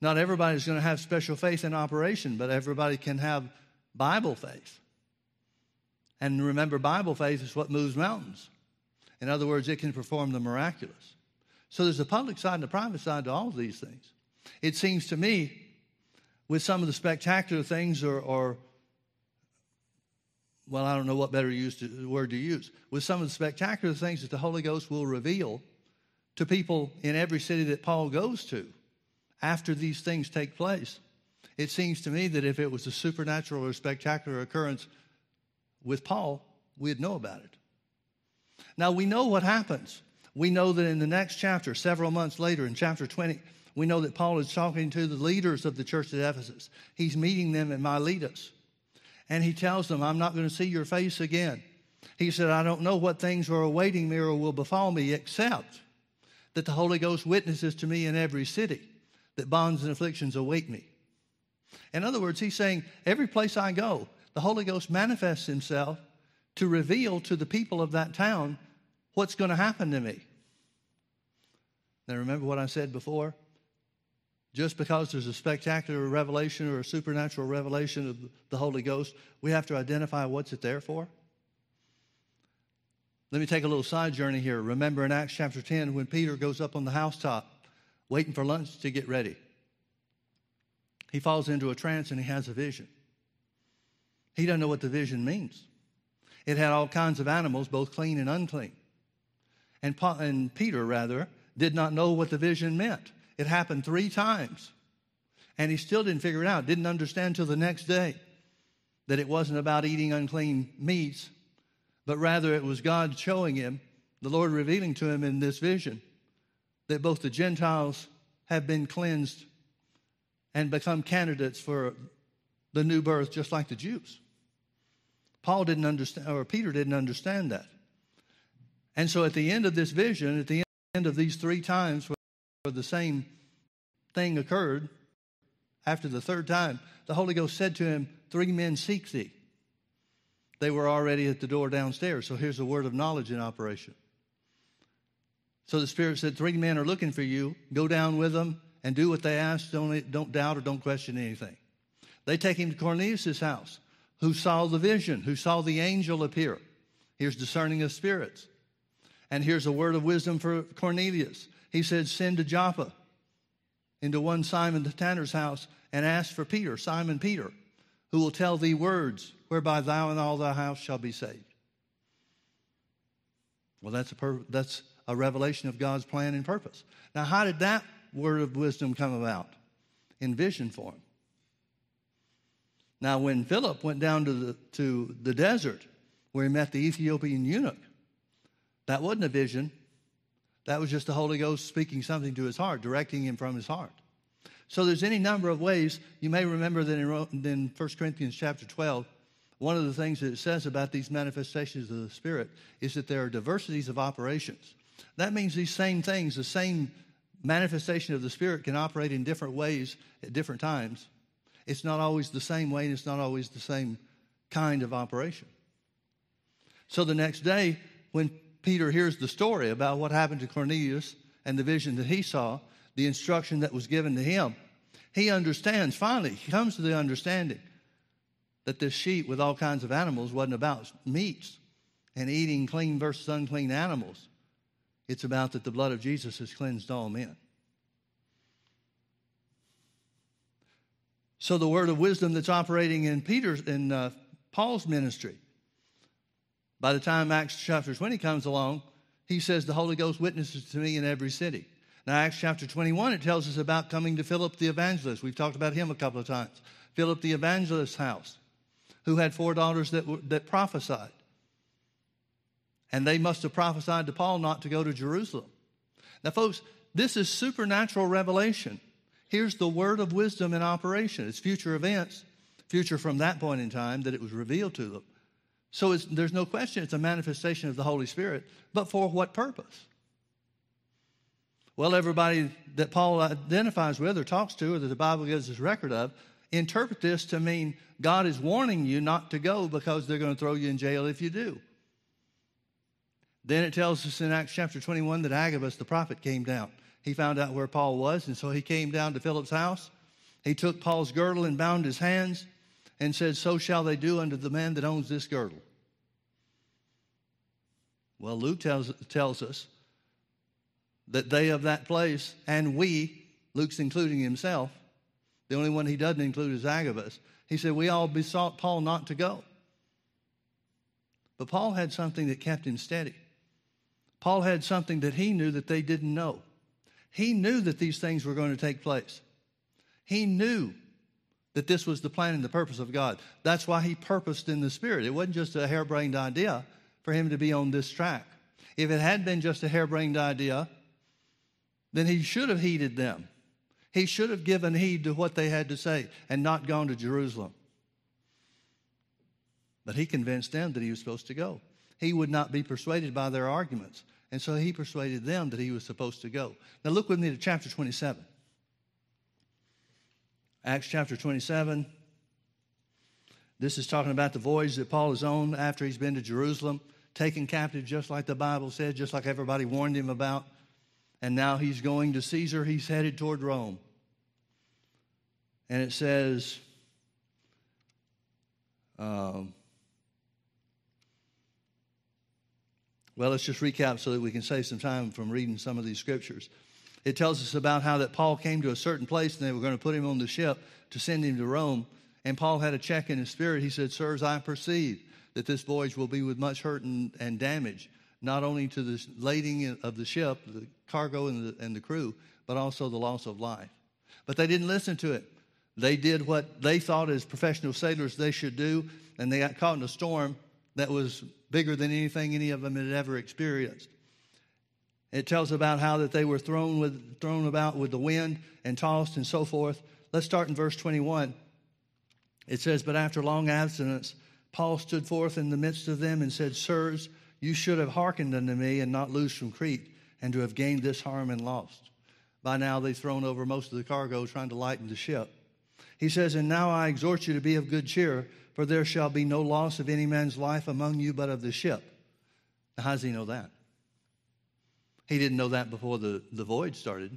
Not everybody's going to have special faith in operation, but everybody can have Bible faith. And remember, Bible faith is what moves mountains. In other words, it can perform the miraculous. So there's a public side and a private side to all of these things. It seems to me with some of the spectacular things or, or well, I don't know what better to, word to use, with some of the spectacular things that the Holy Ghost will reveal to people in every city that Paul goes to after these things take place. It seems to me that if it was a supernatural or spectacular occurrence with Paul, we'd know about it. Now, we know what happens. We know that in the next chapter, several months later, in chapter 20, we know that Paul is talking to the leaders of the church at Ephesus. He's meeting them at Miletus. And he tells them, I'm not going to see your face again. He said, I don't know what things are awaiting me or will befall me, except that the Holy Ghost witnesses to me in every city, that bonds and afflictions await me. In other words, he's saying, every place I go, the Holy Ghost manifests himself to reveal to the people of that town what's going to happen to me. Now, remember what I said before? Just because there's a spectacular revelation or a supernatural revelation of the Holy Ghost, we have to identify what's it there for. Let me take a little side journey here. Remember in Acts chapter 10 when Peter goes up on the housetop waiting for lunch to get ready. He falls into a trance and he has a vision. He doesn't know what the vision means. It had all kinds of animals, both clean and unclean. And, and Peter, rather, did not know what the vision meant. It happened three times. And he still didn't figure it out, didn't understand until the next day that it wasn't about eating unclean meats, but rather it was God showing him, the Lord revealing to him in this vision, that both the Gentiles have been cleansed and become candidates for the new birth, just like the Jews. Paul didn't understand, or Peter didn't understand that. And so at the end of this vision, at the end of these three times where the same thing occurred, after the third time, the Holy Ghost said to him, Three men seek thee. They were already at the door downstairs. So here's a word of knowledge in operation. So the Spirit said, Three men are looking for you. Go down with them and do what they ask. Don't, don't doubt or don't question anything. They take him to Cornelius' house who saw the vision, who saw the angel appear. Here's discerning of spirits. And here's a word of wisdom for Cornelius. He said, Send to Joppa into one Simon the tanner's house and ask for Peter, Simon Peter, who will tell thee words whereby thou and all thy house shall be saved. Well, that's a, per- that's a revelation of God's plan and purpose. Now, how did that word of wisdom come about? In vision form. Now, when Philip went down to the, to the desert where he met the Ethiopian eunuch, that wasn't a vision. That was just the Holy Ghost speaking something to his heart, directing him from his heart. So there's any number of ways. You may remember that in, in 1 Corinthians chapter 12, one of the things that it says about these manifestations of the Spirit is that there are diversities of operations. That means these same things, the same manifestation of the Spirit can operate in different ways at different times. It's not always the same way, and it's not always the same kind of operation. So the next day, when Peter hears the story about what happened to Cornelius and the vision that he saw, the instruction that was given to him, he understands finally, he comes to the understanding that this sheep with all kinds of animals wasn't about meats and eating clean versus unclean animals. It's about that the blood of Jesus has cleansed all men. So the word of wisdom that's operating in Peter's in uh, Paul's ministry. By the time Acts chapter 20 comes along, he says the Holy Ghost witnesses to me in every city. Now, Acts chapter 21, it tells us about coming to Philip the evangelist. We've talked about him a couple of times. Philip the evangelist's house, who had four daughters that, that prophesied. And they must have prophesied to Paul not to go to Jerusalem. Now, folks, this is supernatural revelation. Here's the word of wisdom in operation. It's future events, future from that point in time that it was revealed to them. So there's no question it's a manifestation of the Holy Spirit, but for what purpose? Well, everybody that Paul identifies with or talks to or that the Bible gives us record of interpret this to mean God is warning you not to go because they're going to throw you in jail if you do. Then it tells us in Acts chapter 21 that Agabus the prophet came down he found out where Paul was, and so he came down to Philip's house. He took Paul's girdle and bound his hands and said, So shall they do unto the man that owns this girdle. Well, Luke tells, tells us that they of that place and we, Luke's including himself, the only one he doesn't include is Agabus. He said, We all besought Paul not to go. But Paul had something that kept him steady. Paul had something that he knew that they didn't know. He knew that these things were going to take place. He knew that this was the plan and the purpose of God. That's why he purposed in the Spirit. It wasn't just a harebrained idea for him to be on this track. If it had been just a harebrained idea, then he should have heeded them. He should have given heed to what they had to say and not gone to Jerusalem. But he convinced them that he was supposed to go. He would not be persuaded by their arguments. And so he persuaded them that he was supposed to go. Now look with me to chapter 27. Acts chapter 27. This is talking about the voyage that Paul is on after he's been to Jerusalem, taken captive, just like the Bible said, just like everybody warned him about. And now he's going to Caesar. He's headed toward Rome. And it says, um, well, let's just recap so that we can save some time from reading some of these scriptures. It tells us about how that Paul came to a certain place and they were going to put him on the ship to send him to Rome. And Paul had a check in his spirit. He said, Sirs, I perceive that this voyage will be with much hurt and, and damage, not only to the lading of the ship, the cargo and the, and the crew, but also the loss of life. But they didn't listen to it. They did what they thought as professional sailors they should do, and they got caught in a storm that was bigger than anything any of them had ever experienced. It tells about how that they were thrown with thrown about with the wind and tossed and so forth. Let's start in verse 21. It says, But after long abstinence, Paul stood forth in the midst of them and said, Sirs, you should have hearkened unto me and not loosed from Crete, and to have gained this harm and lost. By now they've thrown over most of the cargo trying to lighten the ship. He says, And now I exhort you to be of good cheer, for there shall be no loss of any man's life among you but of the ship. Now, how does he know that? He didn't know that before the, the voyage started.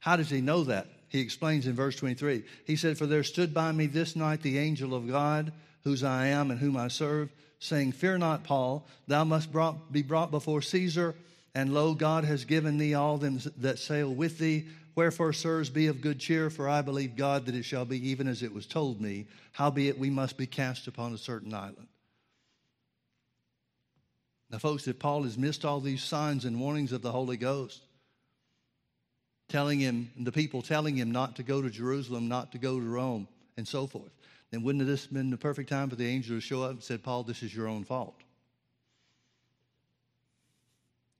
How does he know that? He explains in verse 23. He said, For there stood by me this night the angel of God, whose I am and whom I serve, saying, Fear not, Paul, thou must brought, be brought before Caesar, and lo, God has given thee all them that sail with thee. Wherefore, sirs, be of good cheer, for I believe God that it shall be even as it was told me. Howbeit, we must be cast upon a certain island. Now, folks, if Paul has missed all these signs and warnings of the Holy Ghost, telling him, the people telling him not to go to Jerusalem, not to go to Rome, and so forth, then wouldn't this have been the perfect time for the angel to show up and said, Paul, this is your own fault?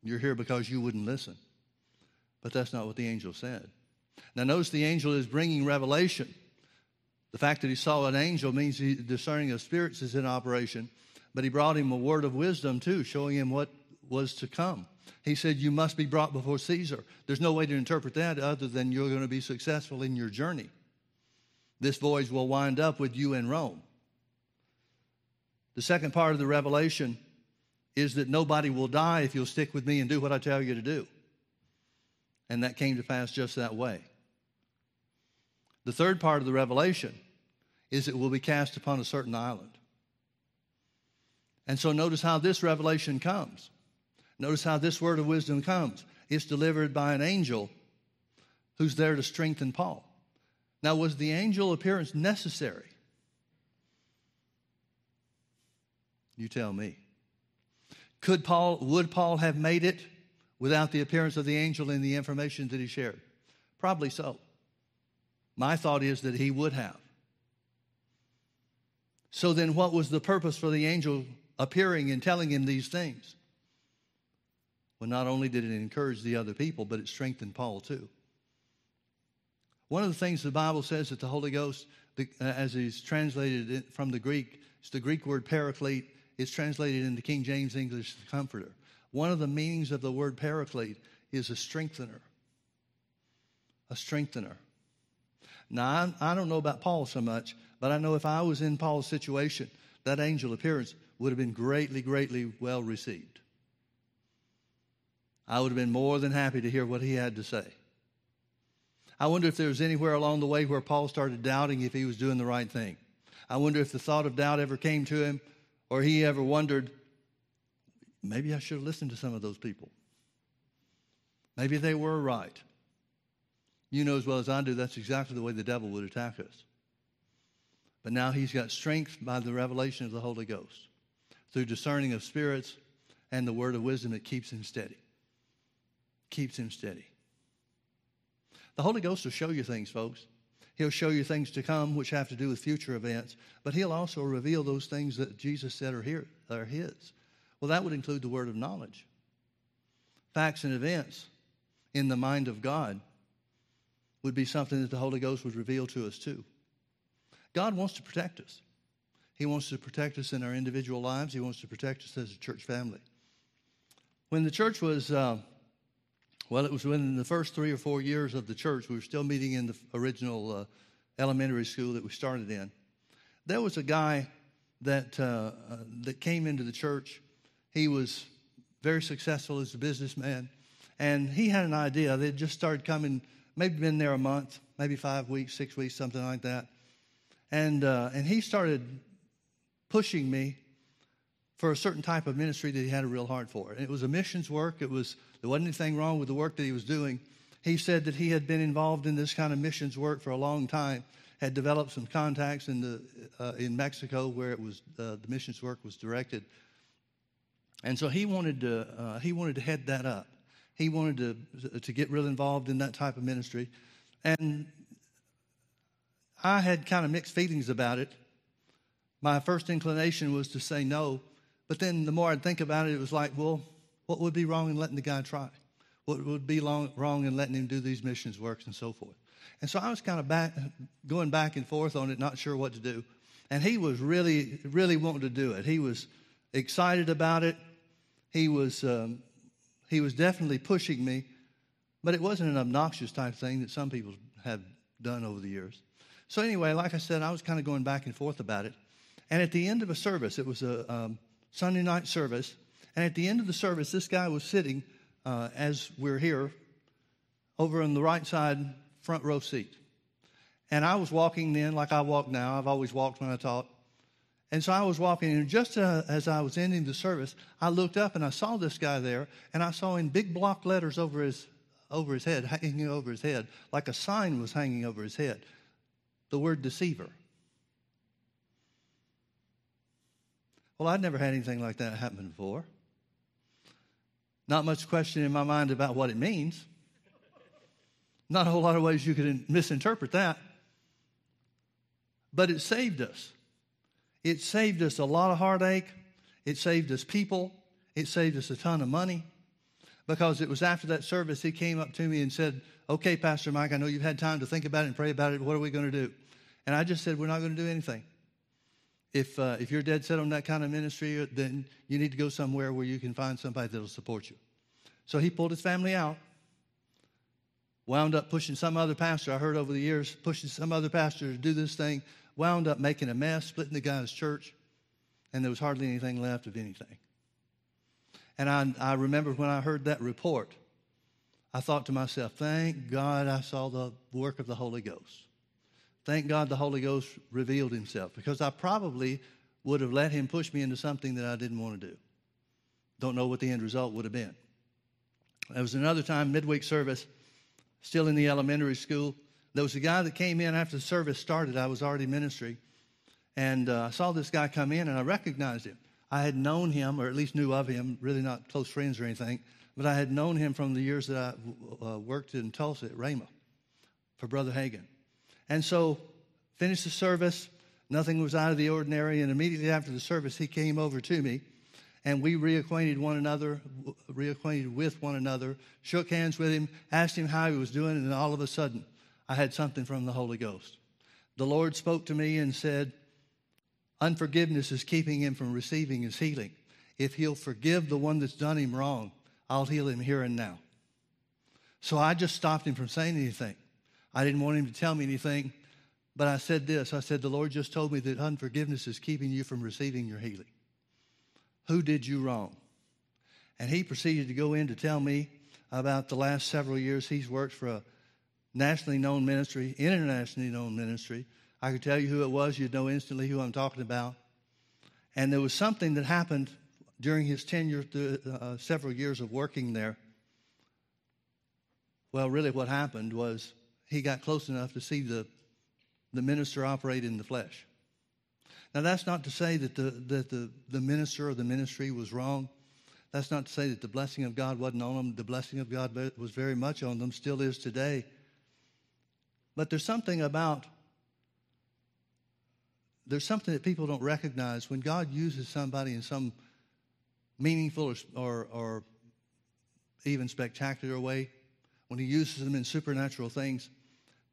You're here because you wouldn't listen. But that's not what the angel said. Now, notice the angel is bringing revelation. The fact that he saw an angel means he, discerning of spirits is in operation. But he brought him a word of wisdom too, showing him what was to come. He said, You must be brought before Caesar. There's no way to interpret that other than you're going to be successful in your journey. This voyage will wind up with you in Rome. The second part of the revelation is that nobody will die if you'll stick with me and do what I tell you to do. And that came to pass just that way. The third part of the revelation is it will be cast upon a certain island. And so notice how this revelation comes. Notice how this word of wisdom comes. It's delivered by an angel who's there to strengthen Paul. Now, was the angel appearance necessary? You tell me. Could Paul, would Paul have made it without the appearance of the angel and the information that he shared? Probably so. My thought is that he would have. So then, what was the purpose for the angel appearing and telling him these things. Well, not only did it encourage the other people, but it strengthened Paul too. One of the things the Bible says that the Holy Ghost, uh, as he's translated from the Greek, it's the Greek word paraclete. It's translated into King James English, comforter. One of the meanings of the word paraclete is a strengthener. A strengthener. Now, I don't know about Paul so much, but I know if I was in Paul's situation, that angel appearance would have been greatly, greatly well received. I would have been more than happy to hear what he had to say. I wonder if there was anywhere along the way where Paul started doubting if he was doing the right thing. I wonder if the thought of doubt ever came to him or he ever wondered, maybe I should have listened to some of those people. Maybe they were right. You know as well as I do, that's exactly the way the devil would attack us. But now he's got strength by the revelation of the Holy Ghost through discerning of spirits and the word of wisdom that keeps him steady. Keeps him steady. The Holy Ghost will show you things, folks. He'll show you things to come which have to do with future events, but he'll also reveal those things that Jesus said are, here, are his. Well, that would include the word of knowledge. Facts and events in the mind of God would be something that the Holy Ghost would reveal to us too. God wants to protect us. He wants to protect us in our individual lives. He wants to protect us as a church family. When the church was, uh, well, it was within the first three or four years of the church. We were still meeting in the original uh, elementary school that we started in. There was a guy that, uh, uh that came into the church. He was very successful as a businessman. And he had an idea. They just started coming, maybe been there a month, maybe five weeks, six weeks, something like that. And, uh, and he started pushing me for a certain type of ministry that he had a real heart for. And it was a missions work. It was, there wasn't anything wrong with the work that he was doing. He said that he had been involved in this kind of missions work for a long time, had developed some contacts in, the, uh, in Mexico where it was, uh, the missions work was directed. And so he wanted to, uh, he wanted to head that up. He wanted to, to get real involved in that type of ministry. And I had kind of mixed feelings about it. My first inclination was to say no, but then the more I'd think about it, it was like, well, what would be wrong in letting the guy try? What would be long, wrong in letting him do these missions works and so forth? And so I was kind of back, going back and forth on it, not sure what to do. And he was really, really wanting to do it. He was excited about it. He was um, he was definitely pushing me, but it wasn't an obnoxious type thing that some people have done over the years. So, anyway, like I said, I was kind of going back and forth about it. And at the end of a service, it was a um, Sunday night service, and at the end of the service, this guy was sitting uh, as we're here over on the right side front row seat. And I was walking then like I walk now. I've always walked when I taught. And so I was walking, and just uh, as I was ending the service, I looked up and I saw this guy there, and I saw in big block letters over his, over his head, hanging over his head, like a sign was hanging over his head, the word deceiver. Well, I'd never had anything like that happen before. Not much question in my mind about what it means. Not a whole lot of ways you could misinterpret that. But it saved us. It saved us a lot of heartache. It saved us people. It saved us a ton of money. Because it was after that service, he came up to me and said, Okay, Pastor Mike, I know you've had time to think about it and pray about it. What are we going to do? And I just said, We're not going to do anything. If, uh, if you're dead set on that kind of ministry, uh, then you need to go somewhere where you can find somebody that'll support you. So he pulled his family out, wound up pushing some other pastor, I heard over the years, pushing some other pastor to do this thing wound up making a mess, splitting the guy's church, and there was hardly anything left of anything. And I, I remember when I heard that report, I thought to myself, thank God I saw the work of the Holy Ghost. Thank God the Holy Ghost revealed himself because I probably would have let him push me into something that I didn't want to do. Don't know what the end result would have been. There was another time, midweek service, still in the elementary school. There was a guy that came in after the service started. I was already ministry. And uh, I saw this guy come in and I recognized him. I had known him, or at least knew of him, really not close friends or anything, but I had known him from the years that I uh, worked in Tulsa at Rhema for Brother Hagin. And so, finished the service, nothing was out of the ordinary, and immediately after the service, he came over to me, and we reacquainted one another, reacquainted with one another, shook hands with him, asked him how he was doing, and all of a sudden, I had something from the Holy Ghost. The Lord spoke to me and said, Unforgiveness is keeping him from receiving his healing. If he'll forgive the one that's done him wrong, I'll heal him here and now. So I just stopped him from saying anything. I didn't want him to tell me anything, but I said this I said, The Lord just told me that unforgiveness is keeping you from receiving your healing. Who did you wrong? And he proceeded to go in to tell me about the last several years he's worked for a nationally known ministry, internationally known ministry. I could tell you who it was, you'd know instantly who I'm talking about. And there was something that happened during his tenure, uh, several years of working there. Well, really, what happened was he got close enough to see the, the minister operate in the flesh. Now, that's not to say that, the, that the, the minister or the ministry was wrong. That's not to say that the blessing of God wasn't on them. The blessing of God was very much on them, still is today. But there's something about, there's something that people don't recognize when God uses somebody in some meaningful or, or, or even spectacular way, when He uses them in supernatural things,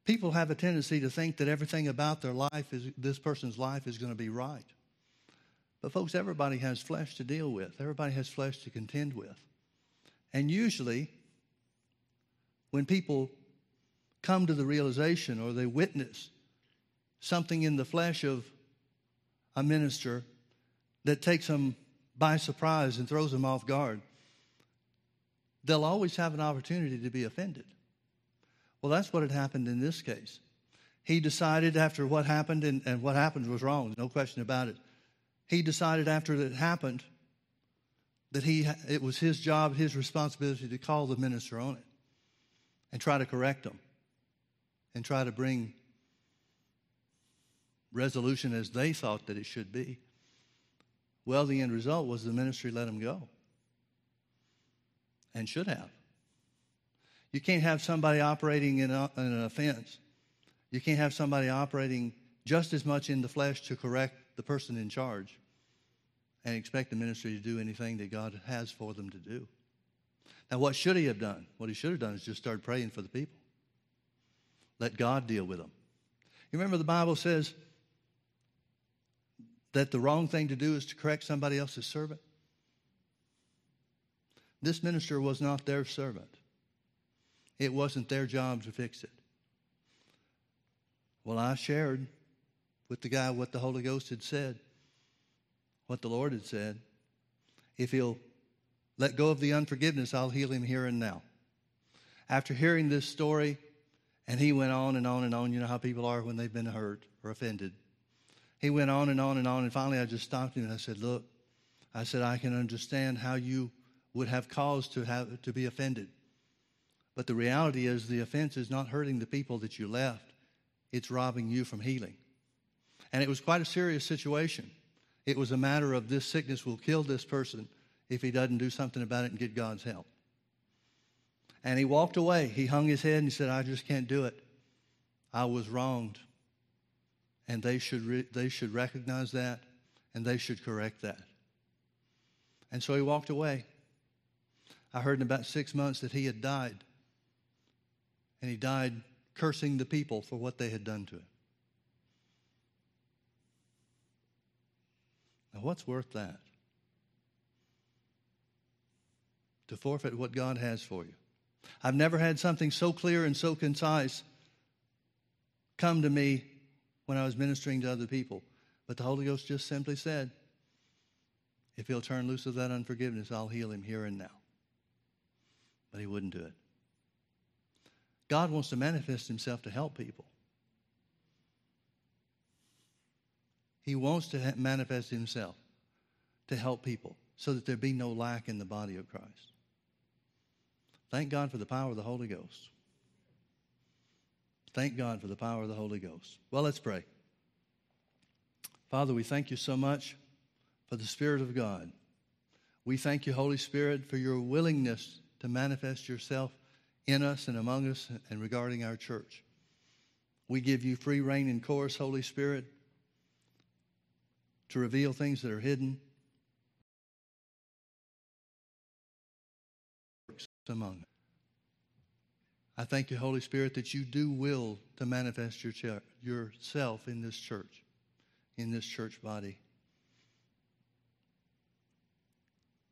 people have a tendency to think that everything about their life is this person's life is going to be right. But folks, everybody has flesh to deal with. Everybody has flesh to contend with. And usually, when people come to the realization or they witness something in the flesh of a minister that takes them by surprise and throws them off guard, they'll always have an opportunity to be offended. Well, that's what had happened in this case. He decided after what happened, and, and what happened was wrong, no question about it. He decided after it happened that he, it was his job, his responsibility to call the minister on it and try to correct them and try to bring resolution as they thought that it should be. Well, the end result was the ministry let him go and should have. You can't have somebody operating in, a, in an offense. You can't have somebody operating just as much in the flesh to correct the person in charge and expect the ministry to do anything that God has for them to do. Now, what should he have done? What he should have done is just start praying for the people. Let God deal with them. You remember the Bible says that the wrong thing to do is to correct somebody else's servant? This minister was not their servant. It wasn't their job to fix it. Well, I shared with the guy what the Holy Ghost had said, what the Lord had said. If he'll let go of the unforgiveness, I'll heal him here and now. After hearing this story, and he went on and on and on, you know how people are when they've been hurt or offended. He went on and on and on, and finally I just stopped him and I said, Look, I said, I can understand how you would have cause to, have, to be offended. But the reality is, the offense is not hurting the people that you left, it's robbing you from healing. And it was quite a serious situation. It was a matter of this sickness will kill this person if he doesn't do something about it and get God's help. And he walked away. He hung his head and he said, I just can't do it. I was wronged and they should, re- they should recognize that and they should correct that. And so he walked away. I heard in about six months that he had died. And he died cursing the people for what they had done to him. Now, what's worth that? To forfeit what God has for you. I've never had something so clear and so concise come to me when I was ministering to other people. But the Holy Ghost just simply said, if he'll turn loose of that unforgiveness, I'll heal him here and now. But he wouldn't do it. God wants to manifest himself to help people. He wants to manifest himself to help people so that there be no lack in the body of Christ. Thank God for the power of the Holy Ghost. Thank God for the power of the Holy Ghost. Well, let's pray. Father, we thank you so much for the Spirit of God. We thank you, Holy Spirit, for your willingness to manifest yourself in us and among us and regarding our church. We give you free rein and course, Holy Spirit, to reveal things that are hidden among us. I thank you, Holy Spirit, that you do will to manifest your ch- yourself in this church, in this church body.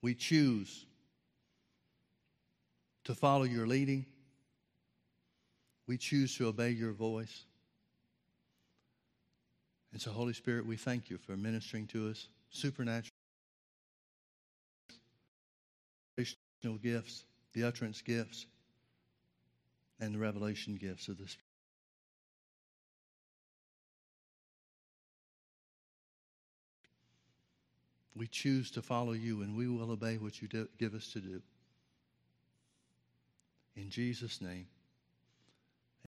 We choose to follow your leading. We choose to obey your voice. And so, Holy Spirit, we thank you for ministering to us supernatural gifts, the utterance gifts and the revelation gifts of the Spirit. We choose to follow you and we will obey what you do, give us to do. In Jesus' name.